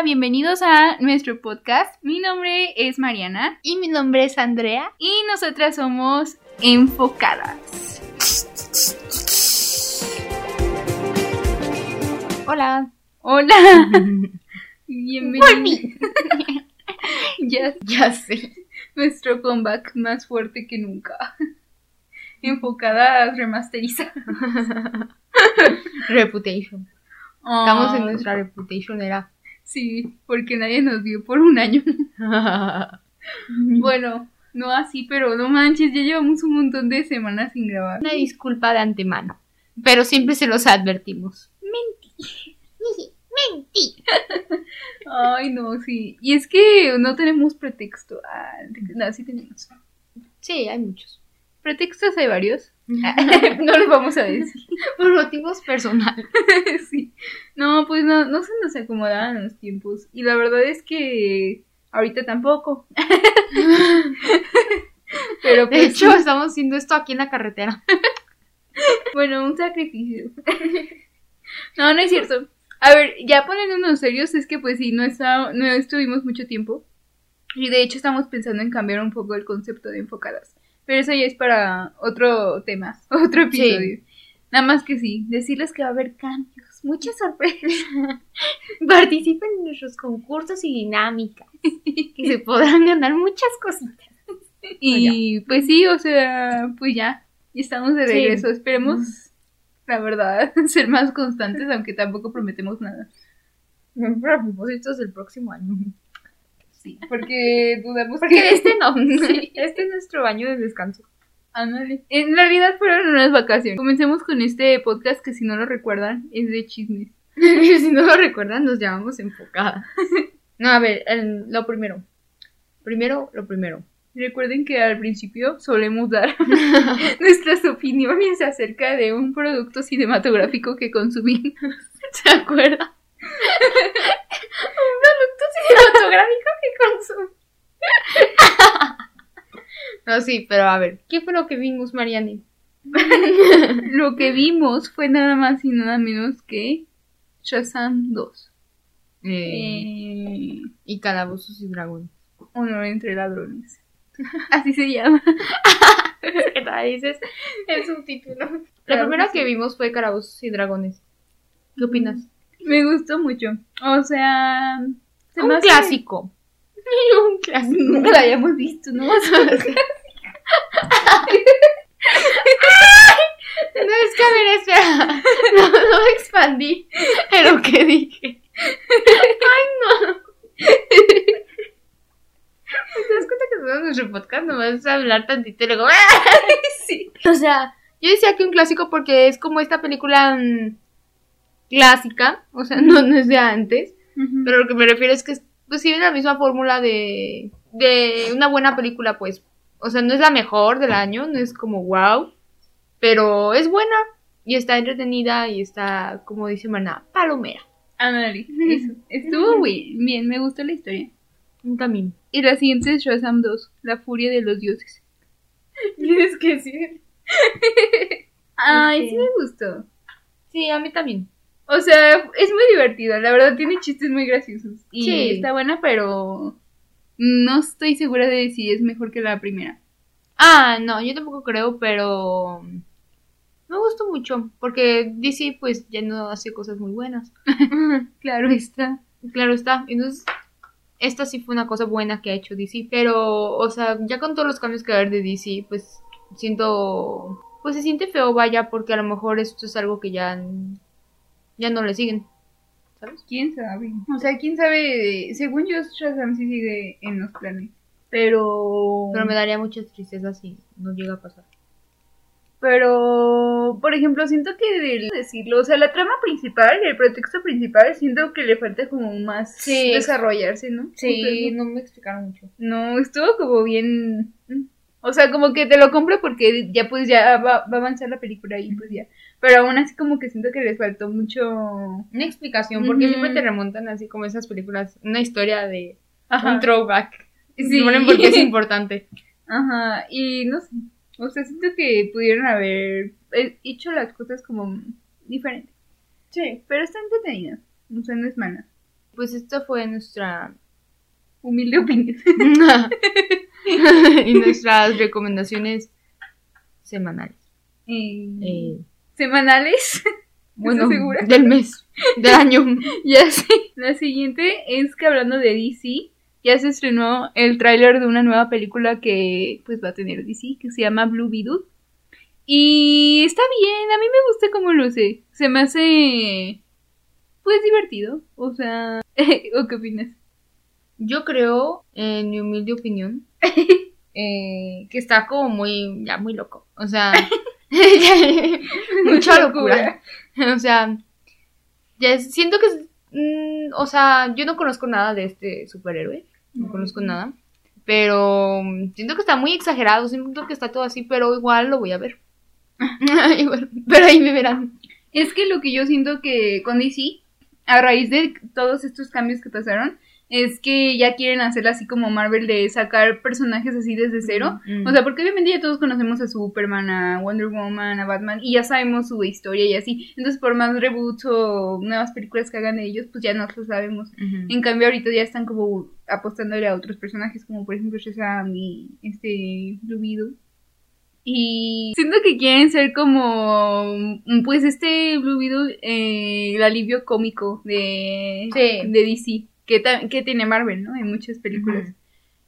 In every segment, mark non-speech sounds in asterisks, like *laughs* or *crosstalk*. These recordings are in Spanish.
Hola, bienvenidos a nuestro podcast. Mi nombre es Mariana Y mi nombre es Andrea. y nosotras somos enfocadas. Hola. Hola, *laughs* bienvenidos. *laughs* ya Ya sé. nuestro comeback más fuerte que nunca. Enfocadas remasterizadas. *laughs* Reputation. Estamos en nuestra reputation era. Sí, porque nadie nos vio por un año. *laughs* Bueno, no así, pero no manches, ya llevamos un montón de semanas sin grabar. Una disculpa de antemano. Pero siempre se los advertimos. Mentí. Ay, no, sí. Y es que no tenemos pretexto. Ah, no, sí tenemos. Sí, hay muchos. Pretextos hay varios. *laughs* no los vamos a decir. *laughs* Por motivos personales. *laughs* sí. No, pues no, no se nos acomodaban los tiempos. Y la verdad es que ahorita tampoco. Pero De pues, hecho, estamos haciendo esto aquí en la carretera. bueno, un sacrificio. no, no es cierto. A ver, ya poniéndonos serios, es que pues sí, no, está, no estuvimos mucho tiempo. Y de hecho estamos pensando en cambiar un poco el concepto de enfocadas. Pero eso ya es para otro tema, *laughs* otro episodio. Nada más que sí, decirles que va a haber cambios, muchas sorpresas. *laughs* Participen en nuestros concursos y dinámicas. Que se podrán ganar muchas cositas. *laughs* Y pues sí, o sea, pues ya, estamos de Sí. regreso. Esperemos, la verdad, ser más constantes, aunque tampoco prometemos nada. Para propósitos del próximo año. Sí, porque dudamos Porque que... este no. *laughs* *laughs* Este es nuestro baño de descanso. Ándale. En realidad fueron unas vacaciones. Comencemos con este podcast que si no lo recuerdan es de chismes. *laughs* si no lo recuerdan, nos llamamos enfocada. No, a ver, el- lo primero. Primero, lo primero. Recuerden que al principio solemos dar nuestras opiniones acerca de un producto cinematográfico que consumimos. ¿Se acuerda? un producto cinematográfico que consume. No, sí, pero a ver, ¿qué fue lo que vimos, Mariani? *laughs* Lo que vimos fue nada más y nada menos que Shazam 2. Eh, y calabozos y dragones. honor entre ladrones. *laughs* Así se llama. *laughs* ¿Qué tal dices el subtítulo? La primera que que vimos fue calabozos y dragones. ¿Qué opinas? Me gustó mucho. O sea, se me Un hace- clásico. un clásico. Nunca la habíamos visto, ¿no? *laughs* No, es que a ver, espera. No, no expandí en lo que dije. Ay, no. ¿Te das cuenta que todo nuestro podcast nomás es hablar tantito y luego... *laughs* sí. O sea, yo decía que un clásico porque es como esta película mm, clásica, o sea, no, no es de antes, pero lo que me refiero es que es, pues sigue la misma fórmula de, de una buena película, pues. O sea, no es la mejor del año, no es como wow, pero es buena y está entretenida y está, como dice Maná, palomera. Ándale, *laughs* eso. Estuvo muy bien, me gustó la historia. Un camino. Y la siguiente es Shazam 2, La furia de los dioses. *laughs* Tienes que decir. *laughs* Ay, sí me gustó. Sí, a mí también. O sea, es muy divertida, la verdad tiene chistes muy graciosos. Y Sí. está buena, pero no estoy segura de si es mejor que la primera. Ah, no, yo tampoco creo, pero me gustó mucho porque DC pues ya no hace cosas muy buenas. *laughs* Claro está. Claro está. Entonces, esta sí fue una cosa buena que ha hecho DC. Pero, o sea, ya con todos los cambios que va a haber de DC, pues siento. Pues se siente feo, vaya, porque a lo mejor esto es algo que ya. Ya no le siguen. ¿Sabes? ¿Quién sabe? O sea, quién sabe. Según yo, Shazam sí sigue en los planes. Pero. Pero me daría mucha tristeza si no llega a pasar. Pero, por ejemplo, siento que de decirlo, o sea, la trama principal, el pretexto principal, siento que le falta como más Sí. desarrollarse, ¿no? Entonces, no me explicaron mucho. no, estuvo como bien. O sea, como que te lo compro porque ya pues ya va, va a avanzar la película y pues ya. Pero aún así como que siento que les faltó mucho. Una explicación, porque siempre te remontan así como esas películas, una historia de Ajá. un throwback. Sí. ponen porque es importante. *laughs* Ajá. Y no sé. O sea, siento que pudieron haber eh, hecho las cosas como diferentes. Sí. Pero está entretenida. O sea, no es mala. pues esta fue nuestra humilde opinión. *laughs* y nuestras recomendaciones semanales. *laughs* Eh, Eh, ¿Semanales? *laughs* bueno, segura? del mes, del año. *laughs* ya sé. La siguiente es que hablando de DC, ya se estrenó el tráiler de una nueva película que pues va a tener DC, que se llama Blue Beetle. Y está bien, a mí me gusta cómo luce. Se me hace pues divertido. O sea, *laughs* ¿o qué opinas? Yo creo, en mi humilde opinión, eh, que está como muy, ya muy loco. O sea, *laughs* mucha locura. *laughs* O sea, ya es- siento que, es- mm, o sea, yo no conozco nada de este superhéroe, no No. conozco nada, pero mm, siento que está muy exagerado, siento que está todo así, pero igual lo voy a ver. *laughs* Igual, pero ahí me verán. Es que lo que yo siento que con DC, a raíz de todos estos cambios que pasaron, es que ya quieren hacer así como Marvel de sacar personajes así desde cero. Mm. O sea, porque obviamente ya todos conocemos a Superman, a Wonder Woman, a Batman y ya sabemos su historia y así. Entonces, por más reboots o nuevas películas que hagan de ellos, pues ya no lo sabemos. En cambio, ahorita ya están como apostándole a otros personajes, como por ejemplo Shazam y este Blue Beetle. Y siento que quieren ser como, pues este Blue Beetle, eh, el alivio cómico de, Sí. de DC, que, que tiene Marvel, ¿no? En muchas películas.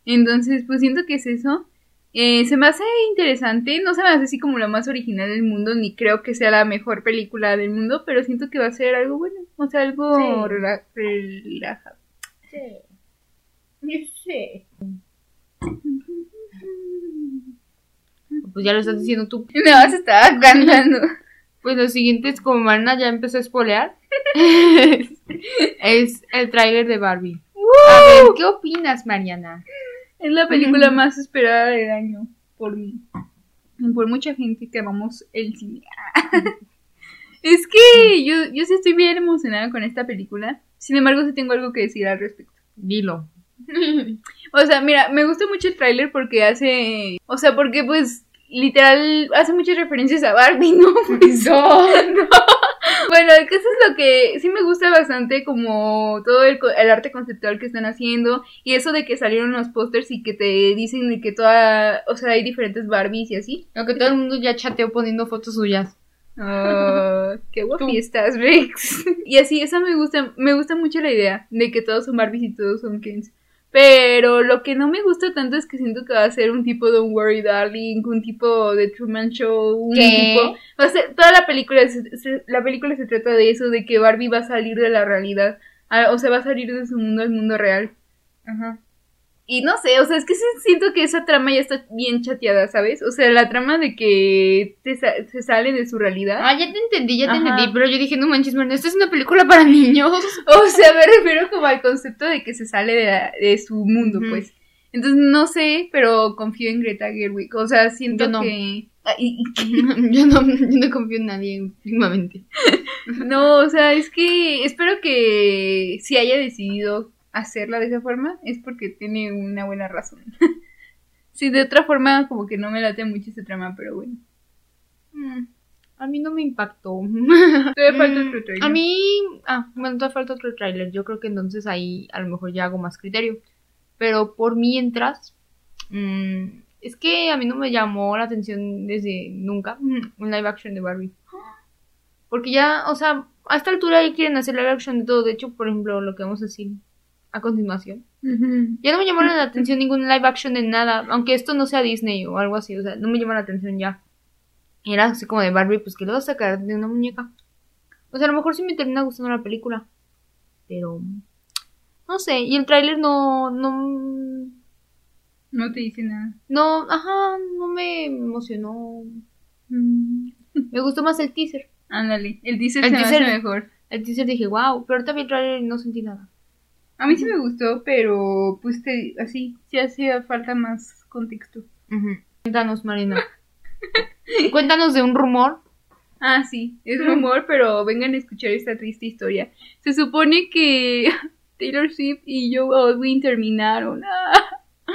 Entonces, pues siento que es eso. Eh, se me hace interesante, no se me hace así como la más original del mundo, ni creo que sea la mejor película del mundo, pero siento que va a ser algo bueno, o sea, algo Sí. rela- relajado. Sí. Sé. Pues ya lo estás diciendo tú. *laughs* Me vas a estar *laughs* cantando. Pues lo siguiente es como Marina ya empezó a espolear. *laughs* es el tráiler de Barbie. A ver, ¿qué opinas, Mariana? Es la película más esperada del año por mí. Y por mucha gente que amamos el cine. *laughs* es que yo, yo sí estoy bien emocionada con esta película. Sin embargo, sí tengo algo que decir al respecto. Dilo. *laughs* O sea, mira, me gusta mucho el tráiler porque hace... O sea, porque pues literal hace muchas referencias a Barbie, *laughs* ¿no? No. Bueno, el caso es lo que sí me gusta bastante como todo el, el arte conceptual que están haciendo y eso de que salieron los pósters y que te dicen de que toda, o sea, hay diferentes Barbies y así. Aunque todo el mundo ya chateó poniendo fotos suyas. Oh, qué guapi estás, Rex. *laughs* Y así, esa me gusta, me gusta mucho la idea de que todos son Barbies y todos son Kens. Pero lo que no me gusta tanto es que siento que va a ser un tipo Don't Worry Darling, un tipo de Truman Show, un ¿Qué? tipo... Va a ser, toda la película, se- la película se trata de eso, de que Barbie va a salir de la realidad, o sea, va a salir de su mundo al mundo real. Ajá. Y no sé, o sea, es que siento que esa trama ya está bien chateada, ¿sabes? O sea, la trama de que te sa- se sale de su realidad. Ah, ya te entendí, ya te Ajá. entendí. Pero yo dije, no manches, Marina, esta es una película para niños. *laughs* O sea, me refiero como al concepto de que se sale de, la- de su mundo, pues. Entonces, no sé, pero confío en Greta Gerwig. O sea, siento Yo no. que... Ah, *laughs* yo, no, yo no confío en nadie últimamente. *laughs* no, o sea, es que espero que si haya decidido hacerla de esa forma, es porque tiene una buena razón. *laughs* sí, de otra forma, como que no me late mucho esa trama, pero bueno. Mm, A mí no me impactó. *laughs* Todavía falta Mm, otro trailer. A mí, ah, bueno, todavía falta otro tráiler. Yo creo que entonces ahí a lo mejor ya hago más criterio. Pero por mientras, mm, es que a mí no me llamó la atención desde nunca un live action de Barbie. Porque ya, o sea, a esta altura ya quieren hacer live action de todo. De hecho, por ejemplo, lo que vamos a decir a continuación. Ya no me llamaron la atención ningún live action de nada, aunque esto no sea Disney o algo así, o sea, no me llama la atención ya. Era así como de Barbie, pues que lo vas a sacar de una muñeca. O sea, a lo mejor sí me termina gustando la película, pero no sé, y el tráiler no no No te dice nada. no, ajá, no me emocionó. Me gustó más el teaser. Ándale, el teaser El se me hace teaser- mejor. El teaser dije, wow, pero también el tráiler no sentí nada. A mí sí me gustó, pero pues te, así, sí hacía falta más contexto. Cuéntanos, Marina. *laughs* Cuéntanos de un rumor. Ah, sí, es rumor, pero vengan a escuchar esta triste historia. Se supone que *laughs* Taylor Swift y Joe Alwyn terminaron. Ah. *laughs*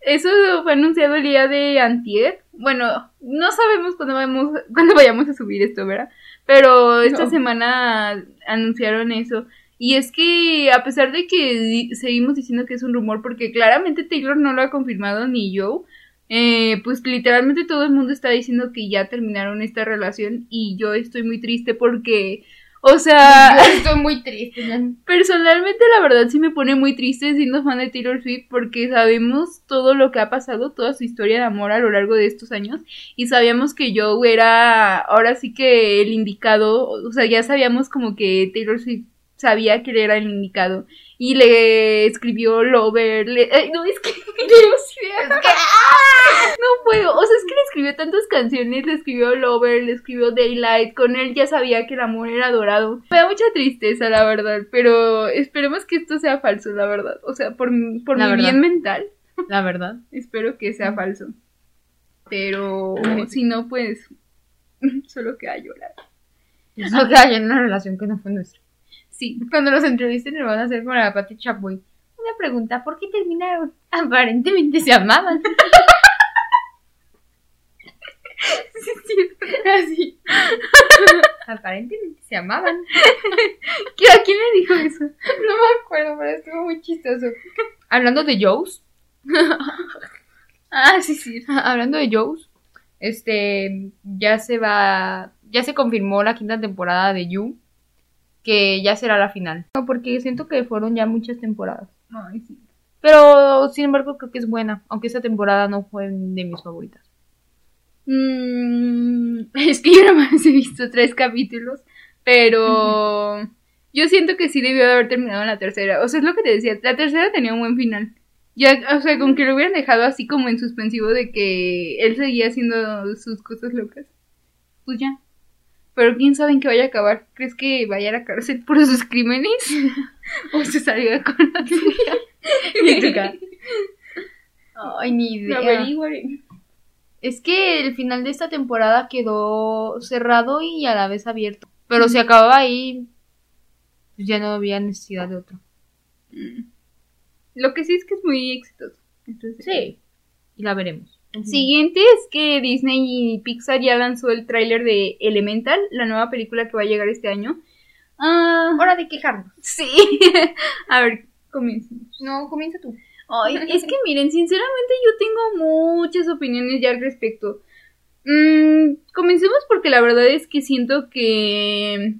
Eso fue anunciado el día de antier. Bueno, no sabemos cuándo vamos, cuándo vayamos a subir esto, ¿verdad? Pero esta No. semana anunciaron eso. Y es que a pesar de que seguimos diciendo que es un rumor, porque claramente Taylor no lo ha confirmado ni yo, eh, pues literalmente todo el mundo está diciendo que ya terminaron esta relación y yo estoy muy triste porque, o sea, Yo *laughs* estoy muy triste. ¿no? personalmente la verdad sí me pone muy triste siendo fan de Taylor Swift porque sabemos todo lo que ha pasado, toda su historia de amor a lo largo de estos años y sabíamos que Joe era ahora sí que el indicado, o sea, ya sabíamos como que Taylor Swift sabía que él era el indicado y le escribió Lover, le- ay, no es que *laughs* *laughs* yo sí- *laughs* no puedo, o sea, es que le escribió tantas canciones, le escribió Lover, le escribió Daylight, con él ya sabía que el amor era dorado. Me da mucha tristeza, la verdad, pero esperemos que esto sea falso, la verdad. O sea, por, mi- por La mi verdad. bien mental, La verdad. espero que sea falso. Pero si no, pues solo queda llorar. Eso que hay en una relación que no fue nuestra. Sí, Cuando los entrevisten le van a hacer con la Patti Chapoy. Una pregunta, ¿por qué terminaron? *laughs* Aparentemente se amaban. *laughs* sí, sí. Así. Aparentemente se amaban. *laughs* ¿Qué- ¿A quién le dijo eso? No me acuerdo, pero estuvo muy chistoso. Hablando de Joes, Ah, sí, sí. hablando de Joes, este, ya se va, ya se confirmó la quinta temporada de You, que ya será la final. No, porque siento que fueron ya muchas temporadas. Ay, sí. Pero, sin embargo, creo que es buena, aunque esta temporada no fue de mis favoritas. Mm, *laughs* es que yo nomás he visto tres capítulos, pero yo siento que sí debió de haber terminado en la tercera. O sea, es lo que te decía, la tercera tenía un buen final. Ya, o sea, con que lo hubieran dejado así como en suspensivo de que él seguía haciendo sus cosas locas. Pues ya. Pero quién sabe en qué vaya a acabar. ¿Crees que vaya a la cárcel por sus crímenes? *laughs* ¿O se salga con la suya? *laughs* Ay, ni idea. Es que el final de esta temporada quedó cerrado y a la vez abierto. Pero si acababa ahí, pues ya no había necesidad de otro. Mm. Lo que sí es que es muy exitoso. Entonces, Sí. Y la veremos. Siguiente es que Disney y Pixar ya lanzó el tráiler de Elemental, la nueva película que va a llegar este año. Ah, Hora de quejarnos. sí. *laughs* a ver, comencemos. No, comienza tú. Ay, *laughs* es que miren, sinceramente yo tengo muchas opiniones ya al respecto. Mm, comencemos porque la verdad es que siento que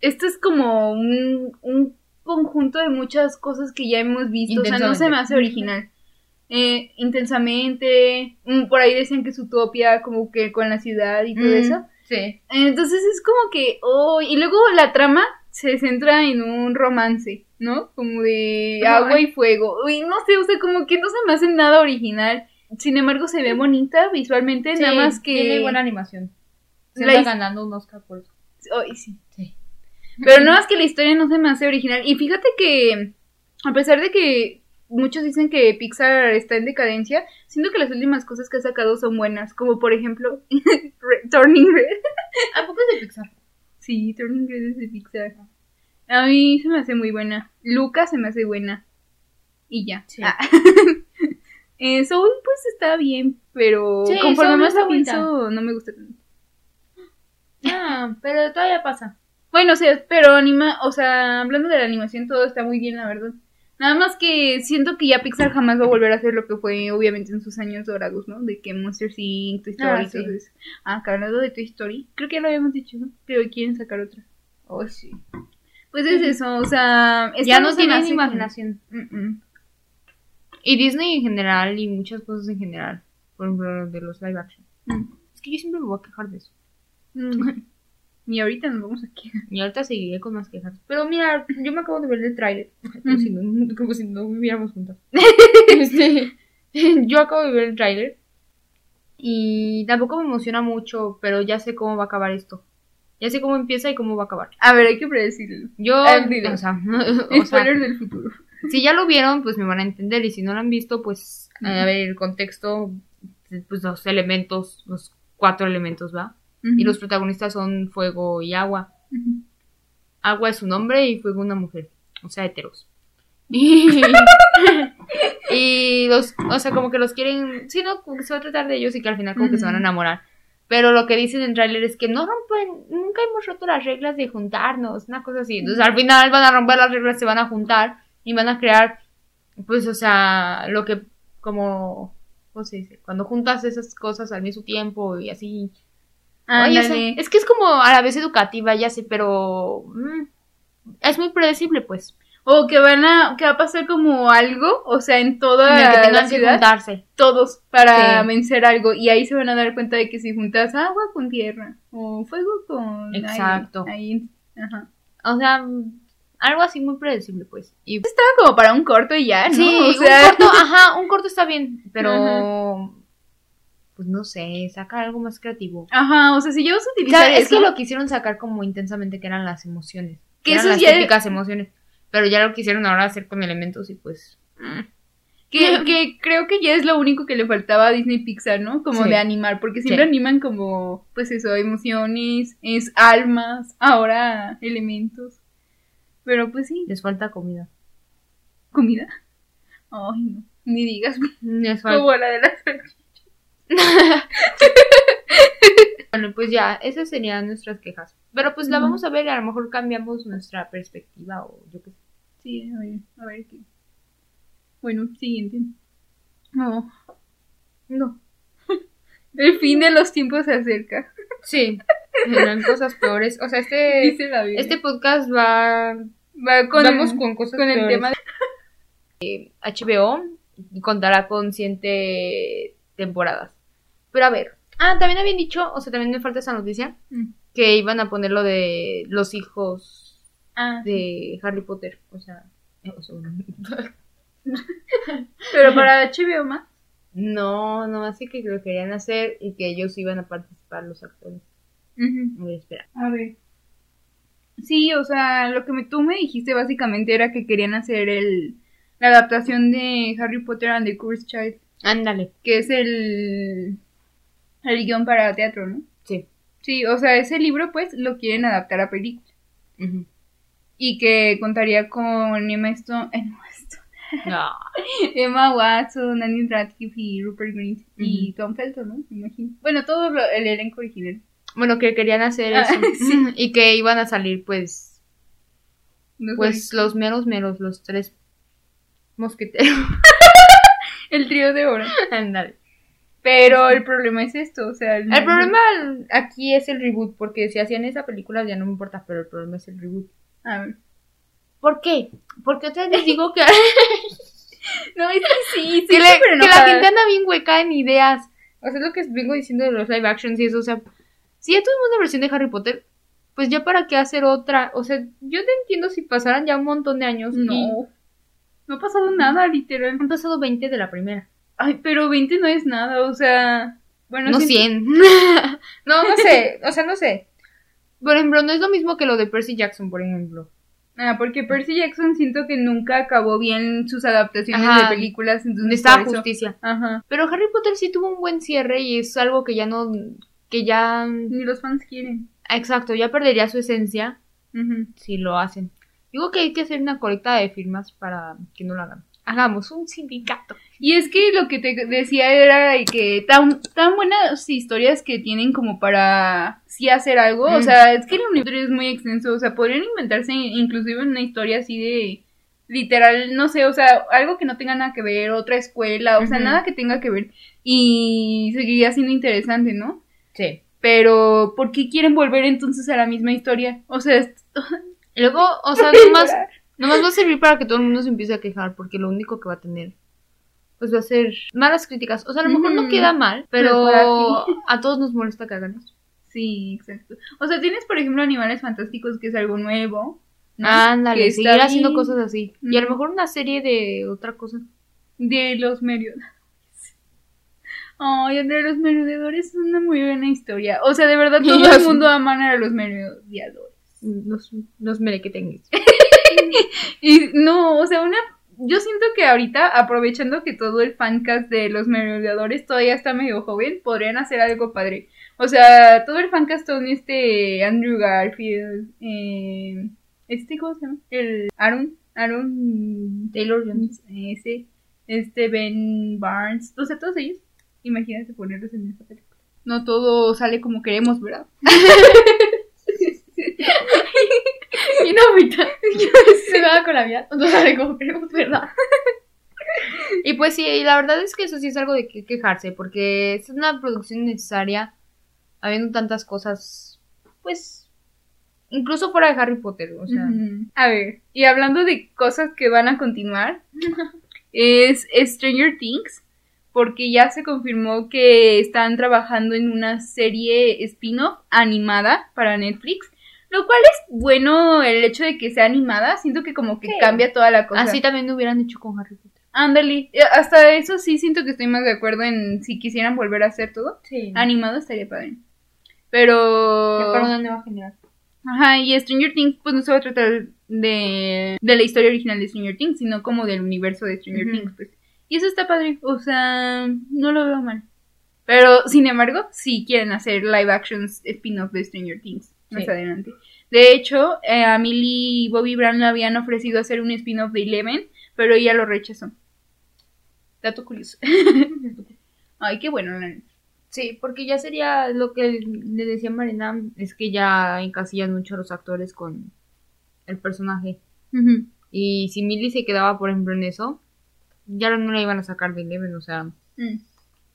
esto es como un, un conjunto de muchas cosas que ya hemos visto. O sea, no se me hace original. Eh, intensamente, mm, por ahí decían que es utopia, como que con la ciudad y todo Mm. eso. Sí. Entonces es como que, oh, y luego la trama se centra en un romance, ¿no? Como de agua y fuego. Uy, no sé, o sea, como que no se me hace nada original. Sin embargo, se ve bonita visualmente, nada más que... Tiene buena animación. Se La está ganando un Oscar por eso. Sí. Pero nada más que la historia no se me hace original. Y fíjate que, a pesar de que muchos dicen que Pixar está en decadencia, siento que las últimas cosas que ha sacado son buenas. Como por ejemplo, *laughs* Turning Red. ¿A poco es de Pixar? Sí, Turning Red es de Pixar. A mí se me hace muy buena. Luca se me hace buena. Y ya. Sí. Ah. *laughs* eh, Soul, pues está bien, pero Sí, conforme más la pienso, no me gusta tanto. Ah, pero todavía pasa. Bueno, o sea, pero anima, o sea, hablando de la animación, todo está muy bien, la verdad. Nada más que siento que ya Pixar jamás va a volver a hacer lo que fue, obviamente, en sus años dorados, ¿no? De que Monster Inc., Toy Story, Ah, sí. Ah, hablando de Toy Story, creo que ya lo habíamos dicho, ¿no? Hoy quieren sacar otra. Oh, sí. Pues es eso, o sea... Ya no tienen imaginación. Mm, mm. Y Disney en general y muchas cosas en general. Por ejemplo, de los live action. Mm. Es que yo siempre me voy a quejar de eso. Y ahorita nos vamos aquí. Y ahorita seguiré con más quejas. Pero mira, yo me acabo de ver el tráiler. *laughs* Como, si no, como si no viviéramos juntas. *laughs* Este, *laughs* yo acabo de ver el tráiler. Y tampoco me emociona mucho, pero ya sé cómo va a acabar esto. Ya sé cómo empieza y cómo va a acabar. A ver, hay que predecirlo. Yo, dilo. o sea, o sea, del futuro. si ya lo vieron, pues me van a entender. Y si no lo han visto, pues a ver el contexto, pues los elementos, los cuatro elementos, ¿va? Y los protagonistas son fuego y agua. Agua es un hombre y fuego una mujer. O sea, heteros. Y, *laughs* y los, o sea, como que los quieren, sí, no, como que se va a tratar de ellos y que al final como que se van a enamorar. Pero lo que dicen en el tráiler es que no rompen, nunca hemos roto las reglas de juntarnos, una cosa así. Entonces al final van a romper las reglas, se van a juntar y van a crear, pues, o sea, lo que como, ¿cómo se dice? Cuando juntas esas cosas al mismo tiempo y así. Oye, sea, Ándale. es que es como a la vez educativa, ya sé, pero mm, es muy predecible, pues. O que van a, que va a pasar como algo, o sea, en toda En el que la tengan que ciudad, juntarse. todos para Sí. vencer algo. Y ahí se van a dar cuenta de que si juntas agua con tierra, o fuego con aire, Exacto. ahí, ajá. O sea, mm, algo así muy predecible, pues. Y Estaba como para un corto y ya, ¿no? Sí, o sea, un corto, *laughs* ajá, un corto está bien, pero pues no sé, saca algo más creativo. ajá, o sea, si vas a O utilizar sea, es eso, que lo quisieron sacar como intensamente que eran las emociones. Que Que eran las ya- típicas emociones. Pero ya lo quisieron ahora hacer con elementos y pues. mm. que, que creo que ya es lo único que le faltaba a Disney Pixar, ¿no? Como Sí. de animar, porque siempre Sí. animan como, pues eso, emociones, es almas, ahora elementos. Pero pues sí, Les falta comida. comida. Ay, no, ni digas Les falta- como la de las *laughs* Bueno, pues ya, esas serían nuestras quejas. Pero pues la vamos a ver y a lo mejor cambiamos nuestra perspectiva o yo qué sé. Sí, a ver, a ver qué. Bueno, siguiente. No, No. *laughs* el fin de los tiempos se acerca. Sí, eran cosas peores. O sea, este, este podcast va Va con, Vamos con cosas con el peores. tema de... HBO y contará con siete temporadas. Pero a ver. Ah, también habían dicho, o sea, también me falta esa noticia, Mm. que iban a poner lo de los hijos Ah, de Harry Potter. O sea, eh, o sea, bueno. pero para HBO más. no, no, así que lo querían hacer y que ellos iban a participar los actores. Ujú. A ver, espera. A ver. Sí, o sea, lo que me, tú me dijiste básicamente era que querían hacer el la adaptación de Harry Potter and the Cursed Child, Ándale. que es el el guion para teatro, ¿no? Sí. Sí, o sea, ese libro pues lo quieren adaptar a película y que contaría con Emma Stone, *laughs* Emma, Stone- No. *laughs* Emma Watson, Annie Radcliffe y Rupert Grint y Tom Felton, ¿no? Me imagino. Bueno, todo lo- el elenco original. Bueno, que querían hacer Ah, eso. *laughs* sí. Y que iban a salir, pues, No pues los meros meros, los tres mosqueteros. El trío de oro. *laughs* Ándale. Pero el problema es esto, o sea, El problema aquí es el reboot, porque si hacían esa película ya no me importa, pero el problema es el reboot. A ver. ¿Por qué? Porque otra vez les digo que, *laughs* *laughs* No, es que sí, sí, que, le- que la gente anda bien hueca en ideas. O sea, es lo que vengo diciendo de los live actions y eso. O sea, si ya tuvimos una versión de Harry Potter, pues ya para qué hacer otra. O sea, yo te entiendo si pasaran ya un montón de años. y No. Ha pasado nada, literal. han pasado 20 de la primera. Ay, pero 20 no es nada, o sea. Bueno, No sí- 100. *laughs* no, no sé. O sea, no sé. Por ejemplo, no es lo mismo que lo de Percy Jackson, por ejemplo. Ah, porque Percy Jackson siento que nunca acabó bien sus adaptaciones Ajá. de películas, entonces Estaba justicia. Ajá. Pero Harry Potter sí tuvo un buen cierre y es algo que ya no. que ya. Ni los fans quieren. Exacto, ya perdería su esencia si lo hacen. Digo que hay que hacer una colecta de firmas para que no lo hagan. Hagamos un sindicato. Y es que lo que te decía era que tan, tan buenas historias que tienen como para sí hacer algo. O Mm. sea, es que el universo es muy extenso. O sea, podrían inventarse inclusive una historia así de literal, no sé, o sea, algo que no tenga nada que ver, otra escuela, o sea, nada que tenga que ver. Y seguiría siendo interesante, ¿no? Sí. Pero, ¿por qué quieren volver entonces a la misma historia? O sea, *laughs* luego, o sea, *laughs* nomás, nomás va a servir para que todo el mundo se empiece a quejar, porque lo único que va a tener, pues va a ser malas críticas. O sea, a lo mejor no queda mal, Pero *laughs* a todos nos molesta que hagan eso. Sí, exacto. O sea, tienes, por ejemplo, Animales Fantásticos, que es algo nuevo. ¿no? Ándale, Que seguir haciendo cosas así. Y a lo mejor una serie de otra cosa. De los merodeadores. Ay, Andrea, los merodeadores es una muy buena historia. O sea, de verdad, *laughs* todo el mundo ama a los merodeadores. Los, los merequetengues. *laughs* Y no, o sea, una. Yo siento que ahorita, aprovechando que todo el fancast de los merodeadores todavía está medio joven, podrían hacer algo padre. O sea, todo el fancast son este Andrew Garfield, eh, este, ¿cómo se llama? El Aaron, Aaron Taylor Jones. ese, este Ben Barnes, o sea, todos ellos. Imagínate ponerlos en esta película. no todo sale como queremos, ¿verdad? *laughs* *laughs* y no, ahorita se va con la vida, no sale como queremos, ¿verdad? y pues sí, la verdad es que eso sí es algo de que quejarse, porque es una producción necesaria, habiendo tantas cosas, pues, incluso fuera de Harry Potter, o sea. A ver, y hablando de cosas que van a continuar, es Stranger Things, porque ya se confirmó que están trabajando en una serie spin-off animada para Netflix, lo cual es bueno el hecho de que sea animada, siento que como que Sí. cambia toda la cosa. Así también lo hubieran hecho con Harry Potter. Ándale, eh, hasta eso sí siento que estoy más de acuerdo en si quisieran volver a hacer todo. Sí. Animado estaría padre. Pero... para una nueva generación. Ajá, y Stranger Things pues no se va a tratar de, de la historia original de Stranger Things, sino como del universo de Stranger. Things, pues. Y eso está padre, o sea, no lo veo mal. Pero, sin embargo, sí quieren hacer live actions spin-off de Stranger Things más Sí. adelante. De hecho, eh, a Millie y Bobby Brown le habían ofrecido hacer un spin-off de Eleven, pero ella lo rechazó. Dato curioso. *laughs* Ay, qué bueno. Sí, porque ya sería lo que le decía Marina, es que ya encasillan mucho a los actores con el personaje. Y si Millie se quedaba, por ejemplo, en eso, ya no la iban a sacar de Eleven, o sea, Mm,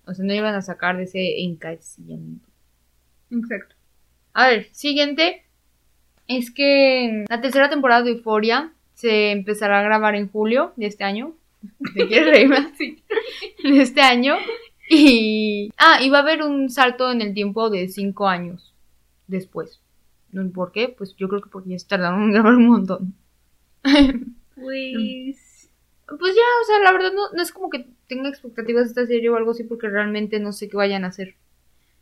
o sea, no iban a sacar de ese encasillamiento. exacto. A ver, siguiente es que la tercera temporada de Euphoria se empezará a grabar en julio de este año. *laughs* ¿Te quieres reír más? Sí. De este año. Y. Ah, y va a haber un salto en el tiempo de cinco años después. ¿Por qué? Pues yo creo que porque ya se tardaron en grabar un montón. Pues... Pues ya, o sea, la verdad no, no es como que tenga expectativas de esta serie o algo así porque realmente no sé qué vayan a hacer.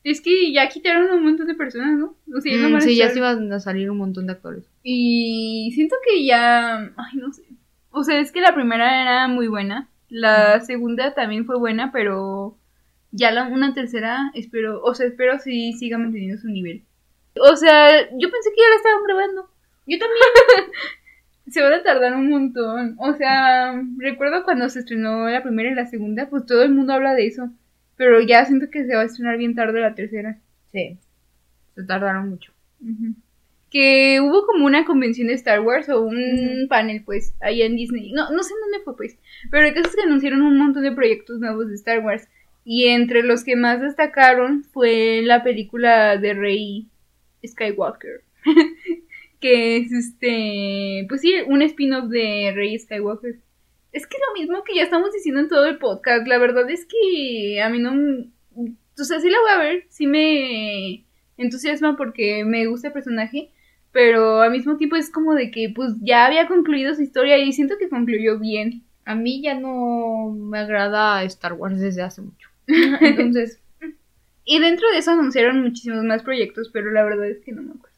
Es que ya quitaron un montón de personas, ¿no? O sea, ya no Mm, sí, ya se iban a salir un montón de actores. Y siento que ya... Ay, no sé. O sea, es que la primera era muy buena. La segunda también fue buena, pero ya la una tercera espero... O sea, espero si siga manteniendo su nivel. O sea, yo pensé que ya la estaban grabando. Yo también. *laughs* Se van a tardar un montón. O sea, recuerdo cuando se estrenó la primera y la segunda, pues todo el mundo habla de eso. Pero ya siento que se va a estrenar bien tarde la tercera. Sí. Se tardaron mucho. Que hubo como una convención de Star Wars o un panel, pues, ahí en Disney. No, no sé en dónde fue, pues. Pero el caso es que anunciaron un montón de proyectos nuevos de Star Wars. Y entre los que más destacaron fue la película de Rey Skywalker. *laughs* que es este. Pues sí, un spin-off de Rey Skywalker. Es que lo mismo que ya estamos diciendo en todo el podcast. La verdad es que a mí no. O sea, sí la voy a ver. Sí me entusiasma porque me gusta el personaje. Pero al mismo tiempo es como de que pues ya había concluido su historia y siento que concluyó bien. A mí ya no me agrada Star Wars desde hace mucho. *laughs* Entonces, Y dentro de eso anunciaron muchísimos más proyectos, pero la verdad es que no me acuerdo.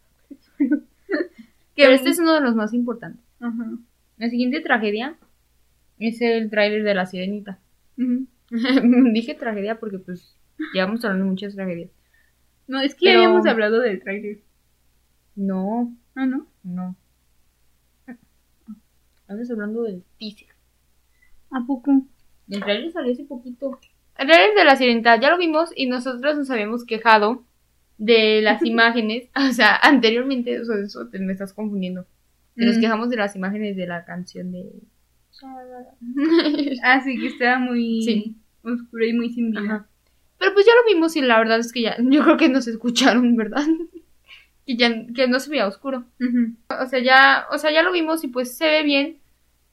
*laughs* pero este es uno de los más importantes. Ajá. La siguiente tragedia es el tráiler de La Sirenita. *laughs* Dije tragedia porque pues llevamos hablando de muchas tragedias. No, es que ya Pero- habíamos hablado del trailer. No, Ah, ¿no? no. Estamos hablando del teaser. ¿A poco? El trailer salió hace poquito. El trailer de La Sirenita ya lo vimos y nosotros nos habíamos quejado de las *laughs* imágenes. O sea, anteriormente, o sea, eso te me estás confundiendo. Nos quejamos de las imágenes de la canción de... *laughs* Ah, sí, que estaba muy Sí. oscura y muy sin vida. Ajá. Pero pues ya lo vimos y la verdad es que ya, yo creo que nos escucharon, *laughs* ¿verdad? que ya, que no se veía oscuro. O sea, ya, o sea, ya lo vimos y pues se ve bien,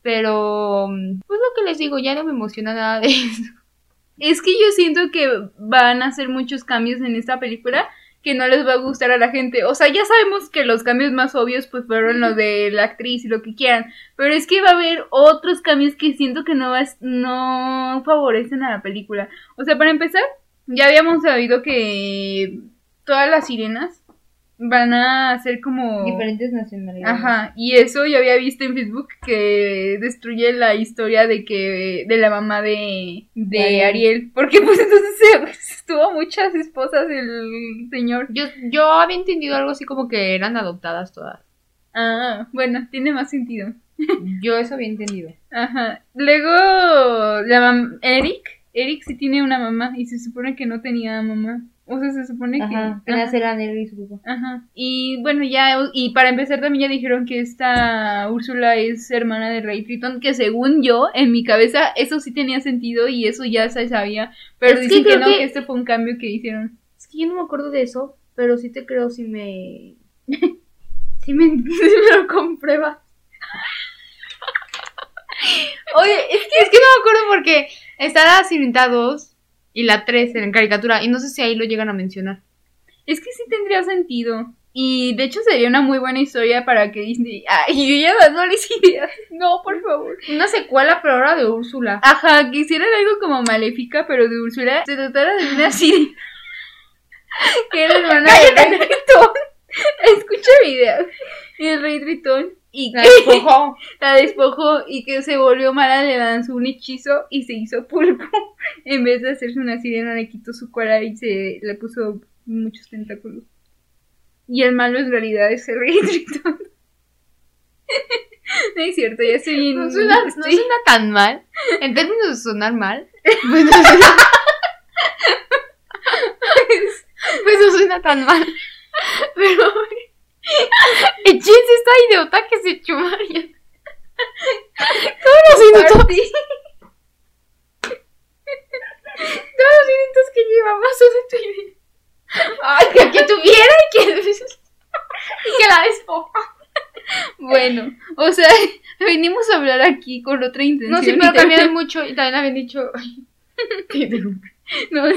pero pues lo que les digo, ya no me emociona nada de eso. Es que yo siento que van a hacer muchos cambios en esta película que no les va a gustar a la gente. O sea, ya sabemos que los cambios más obvios pues fueron los de la actriz y lo que quieran, pero es que va a haber otros cambios que siento que no vas, no favorecen a la película. O sea, para empezar, ya habíamos sabido que todas las sirenas van a ser como Diferentes nacionalidades. Ajá, y eso yo había visto en Facebook que destruye la historia de que de la mamá de, de Ariel. Ariel, porque pues entonces se, *laughs* tuvo muchas esposas el señor. Yo, yo había entendido algo así como que eran adoptadas todas. Ah, bueno, tiene más sentido. Yo eso había entendido. Ajá. Luego la mam- Eric, Eric sí tiene una mamá y se supone que no tenía mamá. O sea, se supone que. Ajá, apenas eran él y su papá. Ajá. Y bueno, ya, y para empezar también ya dijeron que esta Úrsula es hermana de Rey Triton, que según yo, en mi cabeza, eso sí tenía sentido y eso ya se sabía. Pero Es que dicen que, creo no, que- que este fue un cambio que hicieron. Es que yo no me acuerdo de eso, pero sí te creo si me. *laughs* si me, *laughs* si me lo compruebas. *laughs* Oye, es que, es que no me acuerdo porque está la Sirenita 2 y la 3 en caricatura, y no sé si ahí lo llegan a mencionar. Es que sí tendría sentido. Y de hecho sería una muy buena historia para que Disney. Ay, yo ya dándoles ideas. No, por favor. Una secuela, pero ahora de Úrsula. Ajá, que hicieran algo como maléfica, pero de Úrsula. Se tratara de una sirena. *laughs* que era *laughs* hermana del rey Tritón. Escucha videos. Y el rey Tritón. Y La despojó. *laughs* la despojó y que se volvió mala, le lanzó un hechizo y se hizo pulpo. *laughs* En vez de hacerse una sirena, le quitó su cola y se le puso muchos tentáculos. Y el malo en realidad es el rey Tritón. *laughs* No es cierto, ya estoy bien. No suena, no suena tan mal. En términos de sonar mal, pues no suena, pues no suena tan mal. Pero. Echense esta idiota que se echó María. Todos los minutos. Todos los minutos que llevamos son de tu idea. Ay, que, que tuviera y que. Y que la despoja. Bueno, o sea, venimos a hablar aquí con otra intención. No, sí, pero cambiaron mucho y también habían dicho. Ay, *laughs* te interrumpo. *laughs* No, no.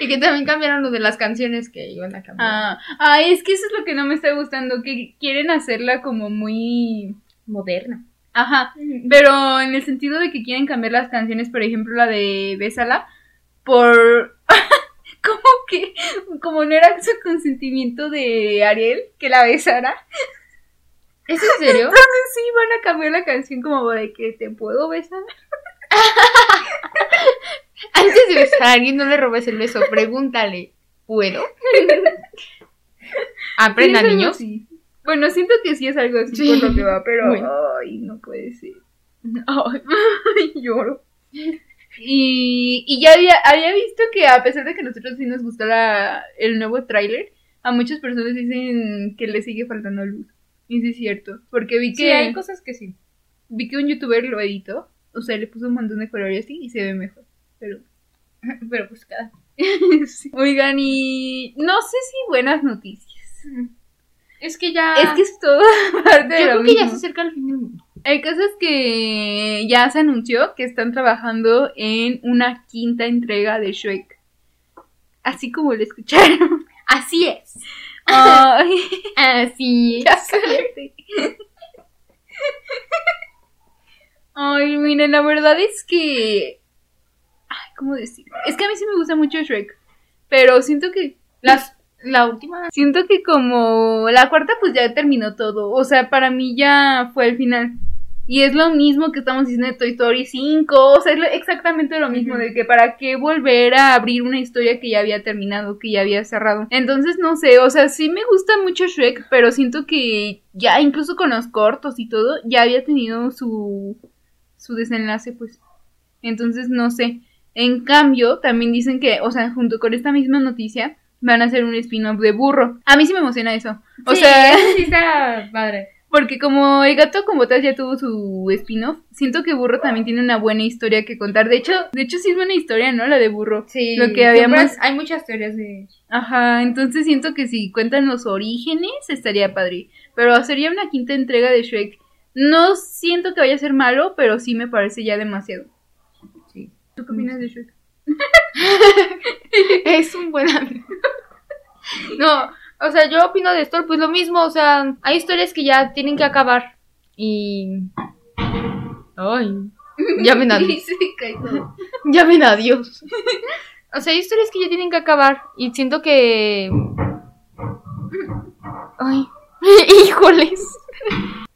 Y que también cambiaron lo de las canciones que iban a cambiar. Ah, ah, es que eso es lo que no me está gustando, que quieren hacerla como muy... Moderna. Ajá, pero en el sentido de que quieren cambiar las canciones, por ejemplo, la de Bésala, por... *laughs* como que, como no era su consentimiento de Ariel que la besara, ¿Es en serio? entonces sí van a cambiar la canción como de que te puedo besar. *laughs* *laughs* Antes de besar a alguien, no le robes el beso. Pregúntale, ¿puedo? *laughs* Aprenda, niños. así. Bueno, siento que sí es algo así Sí. por lo que va, pero Bueno. ay, no puede ser. *laughs* Ay, lloro. Y, y ya había, había visto que a pesar de que a nosotros sí nos gustó la, el nuevo tráiler, a muchas personas dicen que le sigue faltando luz. Y sí es cierto, porque vi que Sí, hay cosas que sí. vi que un youtuber lo editó, o sea, le puso un montón de colores así y se ve mejor. Pero *laughs* Pero pues cada. *laughs* sí. Oigan, y no sé si buenas noticias. Es que ya. Es que es todo *laughs* parte yo de lo creo que ya se acerca el fin del mundo. El caso es que ya se anunció que están trabajando en una quinta entrega de Shrek. Así como lo escucharon. Así es. Ay, Así es. ya. Ay, miren, la verdad es que. ¿Cómo decirlo? Es que a mí sí me gusta mucho Shrek. Pero siento que. Las, la última. Siento que como la cuarta pues ya terminó todo. O sea, para mí ya fue el final. Y es lo mismo que estamos diciendo de Toy Story 5. O sea, es exactamente lo mismo. De que para qué volver a abrir una historia que ya había terminado, que ya había cerrado. Entonces, no sé. O sea, sí me gusta mucho Shrek. Pero siento que ya, incluso con los cortos y todo, ya había tenido su, su desenlace, pues. Entonces, no sé. En cambio, también dicen que, o sea, junto con esta misma noticia, van a hacer un spin-off de burro. A mí sí me emociona eso. O Sí, sea, eso sí *laughs* está padre. porque como el gato con botas ya tuvo su spin-off, siento que burro también tiene una buena historia que contar. De hecho, de hecho sí es buena historia, ¿no? La de burro. Sí. Lo que habíamos- Hay muchas teorías de. Ajá, entonces siento que si cuentan los orígenes estaría padre. Pero sería una quinta entrega de Shrek. No siento que vaya a ser malo, pero sí me parece ya demasiado. ¿Tú qué opinas de Shrek? *laughs* Es un buen amigo. *laughs* No, o sea, yo opino de esto, pues lo mismo, o sea, hay historias que ya tienen que acabar. Y. Ay. Llamen a Dios. Llamen a Dios. O sea, hay historias que ya tienen que acabar. Y siento que. *laughs* Ay. Híjoles.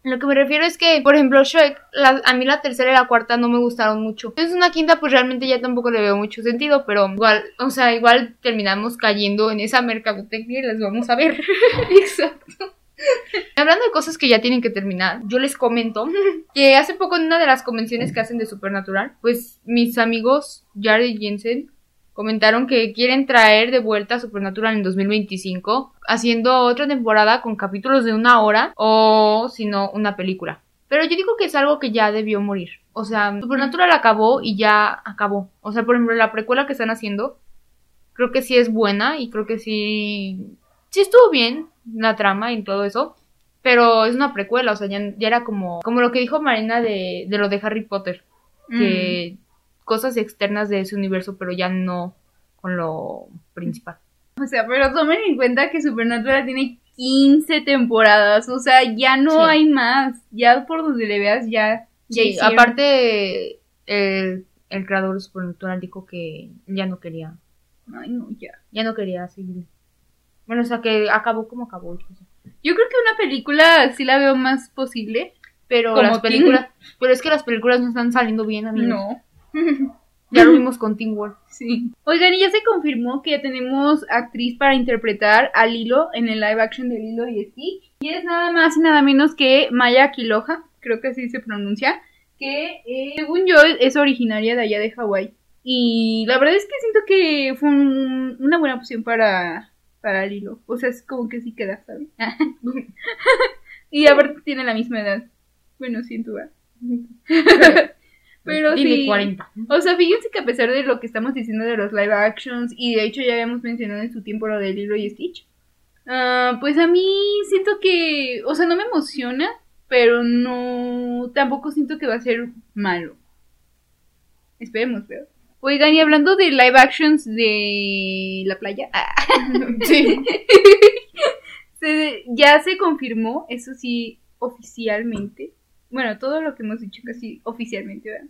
Lo que me refiero es que, por ejemplo, Shrek, la- a mí la tercera y la cuarta no me gustaron mucho. Entonces una quinta, pues realmente ya tampoco le veo mucho sentido, pero igual, o sea, igual terminamos cayendo en esa mercadotecnia y las vamos a ver. *laughs* Exacto. Hablando de cosas que ya tienen que terminar, yo les comento *laughs* que hace poco en una de las convenciones que hacen de Supernatural, pues mis amigos Jared Jensen comentaron que quieren traer de vuelta Supernatural en 2025, haciendo otra temporada con capítulos de una hora o si no, una película. Pero yo digo que es algo que ya debió morir. O sea, Supernatural acabó y ya acabó. O sea, por ejemplo, la precuela que están haciendo, creo que sí es buena y creo que sí. Sí estuvo bien la trama y todo eso. Pero es una precuela, o sea, ya, ya era como, como lo que dijo Marina de, de lo de Harry Potter. Que cosas externas de ese universo, pero ya no con lo principal. O sea, pero tomen en cuenta que Supernatural tiene 15 temporadas, o sea, ya no Sí. hay más. Ya por donde le veas, ya. ya Sí, hicieron. aparte, el, el creador de Supernatural dijo que ya no quería, Ay, no, ya. ya no quería seguir. Bueno, o sea, que acabó como acabó. o sea. Yo creo que una película sí la veo más posible, pero Como las las películas, pero es que las películas no están saliendo bien, amigos. No. *laughs* Ya lo vimos con Teen Wolf. *laughs* Sí. Oigan, y ya se confirmó que ya tenemos actriz para interpretar a Lilo en el live action de Lilo y Stitch. Y es nada más y nada menos que Maya Kiloja, creo que así se pronuncia, que eh, según yo es originaria de allá de Hawái. Y la verdad es que siento que fue un- una buena opción para, para Lilo. O sea, es como que sí queda, ¿sabes? *laughs* y aparte tiene la misma edad. Bueno, siento, ¿verdad? Pero sí. 40. O sea, fíjense que a pesar de lo que estamos diciendo de los live actions, y de hecho ya habíamos mencionado en su tiempo lo de Lilo y Stitch, ah, pues a mí siento que, o sea, no me emociona, pero no, tampoco siento que va a ser malo. Esperemos, pero. Oigan, y hablando de live actions de la playa, ah, *laughs* *laughs* Sí. se- ya se confirmó, eso sí, oficialmente. Bueno, todo lo que hemos dicho casi oficialmente, ¿verdad?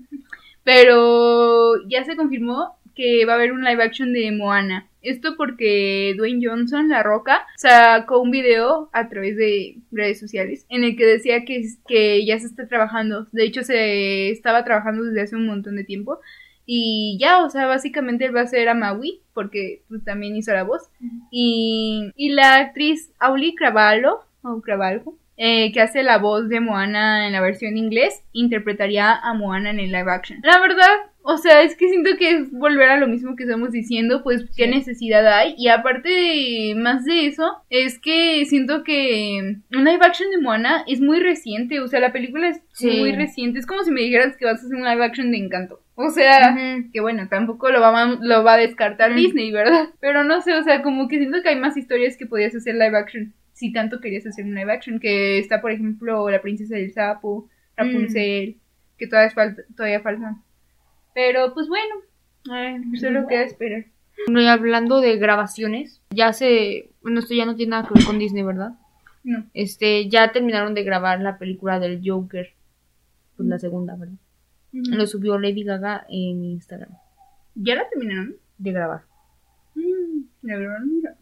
Pero ya se confirmó que va a haber un live action de Moana. Esto porque Dwayne Johnson, La Roca, sacó un video a través de redes sociales en el que decía que, que ya se está trabajando. De hecho, se estaba trabajando desde hace un montón de tiempo. Y ya, o sea, básicamente él va a ser a Maui, porque pues, también hizo la voz. Y, y la actriz Auli Cravalho, o Cravalho, eh, que hace la voz de Moana en la versión inglés, interpretaría a Moana en el live action. La verdad, o sea, es que siento que es volver a lo mismo que estamos diciendo, pues qué necesidad hay. Y aparte de más de eso, es que siento que un live action de Moana es muy reciente, o sea, la película es Sí. muy reciente. Es como si me dijeras que vas a hacer un live action de Encanto. O sea, que bueno, tampoco lo va, a- lo va a descartar. Disney, ¿verdad? Pero no sé, o sea, como que siento que hay más historias que podías hacer live action. Si tanto querías hacer un live action, que está, por ejemplo, La Princesa del Sapo, Rapunzel, que todavía, falta, todavía faltan. Pero pues bueno, ay, solo queda esperar. Bueno, y hablando de grabaciones, ya se. Bueno, esto ya no tiene nada que ver con Disney, ¿verdad? No. Este, ya terminaron de grabar la película del Joker. Pues la segunda, ¿verdad? Lo subió Lady Gaga en Instagram. ¿Ya la terminaron? De grabar. Mm, La mira.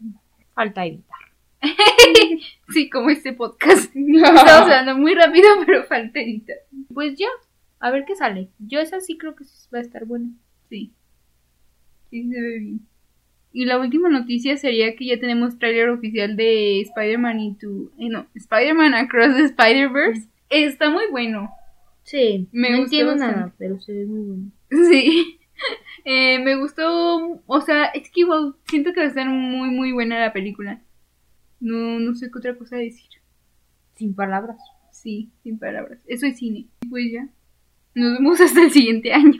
Falta editar. *laughs* Sí, como este podcast. *laughs* Estamos hablando muy rápido, *laughs* pero falta editar. Pues ya, a ver qué sale. Yo esa sí creo que va a estar buena. Sí. Sí, se ve bien. Y la última noticia sería que ya tenemos tráiler oficial de Spider-Man into... eh, no, Spider-Man Across the Spider-Verse. Está muy bueno. Sí, Me no gustó entiendo nada, pero se ve muy bueno. Sí. Eh, me gustó... O sea, es que siento que va a estar muy, muy buena la película. No, no sé qué otra cosa decir. Sin palabras. Sí, sin palabras. Eso es cine. Pues ya. Nos vemos *laughs* hasta el siguiente año.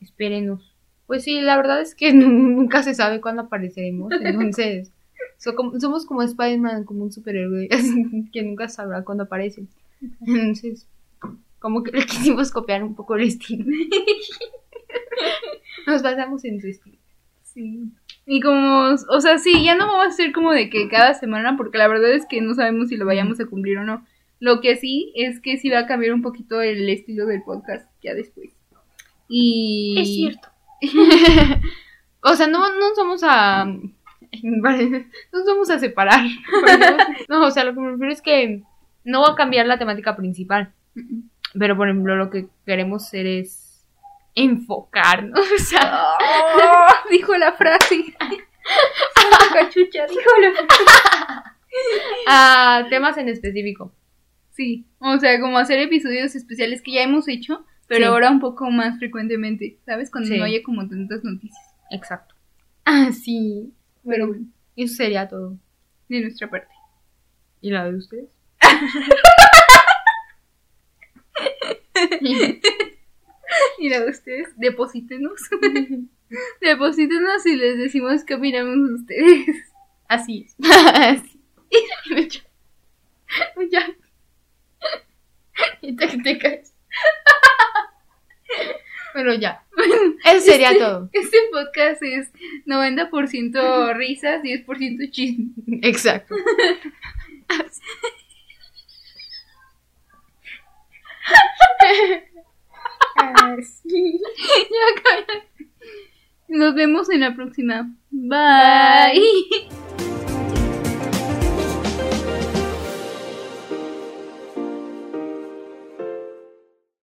Espérenos. Pues sí, la verdad es que nu- *laughs* nunca se sabe cuándo apareceremos. Entonces, *laughs* so- como- somos como Spider-Man, como un superhéroe que nunca sabrá cuándo aparece. Entonces, como que le quisimos copiar un poco el estilo. Nos basamos en su estilo. Sí. Y como, o sea, sí, ya no vamos a ser como de que cada semana, porque la verdad es que no sabemos si lo vayamos a cumplir o no. Lo que sí es que sí va a cambiar un poquito el estilo del podcast ya después. Y... Es cierto. *laughs* o sea, no, no somos a. *laughs* No somos a separar. *laughs* No, o sea, lo que me refiero es que no va a cambiar la temática principal. Pero, por ejemplo, lo que queremos hacer es enfocarnos. *laughs* O sea, ¡Ah! *laughs* dijo la frase. Cachucha, dijo la frase. a *laughs* temas en específico. Sí, o sea, como hacer episodios especiales que ya hemos hecho, pero Sí. ahora un poco más frecuentemente, ¿sabes? Cuando Sí. no haya como tantas noticias. Exacto. Ah, sí. Pero bueno, Eso sería todo. de nuestra parte. ¿Y la de ustedes? *laughs* Y de ustedes, deposítenos. *laughs* deposítenos y les decimos qué opinamos de ustedes. *laughs* Así es. Así. ya. Y te, te caes. Bueno, ya. Eso sería Este- todo. Este podcast es 90% risas, 10% chisme. Exacto. Ya cállate. Nos vemos en la próxima. Bye.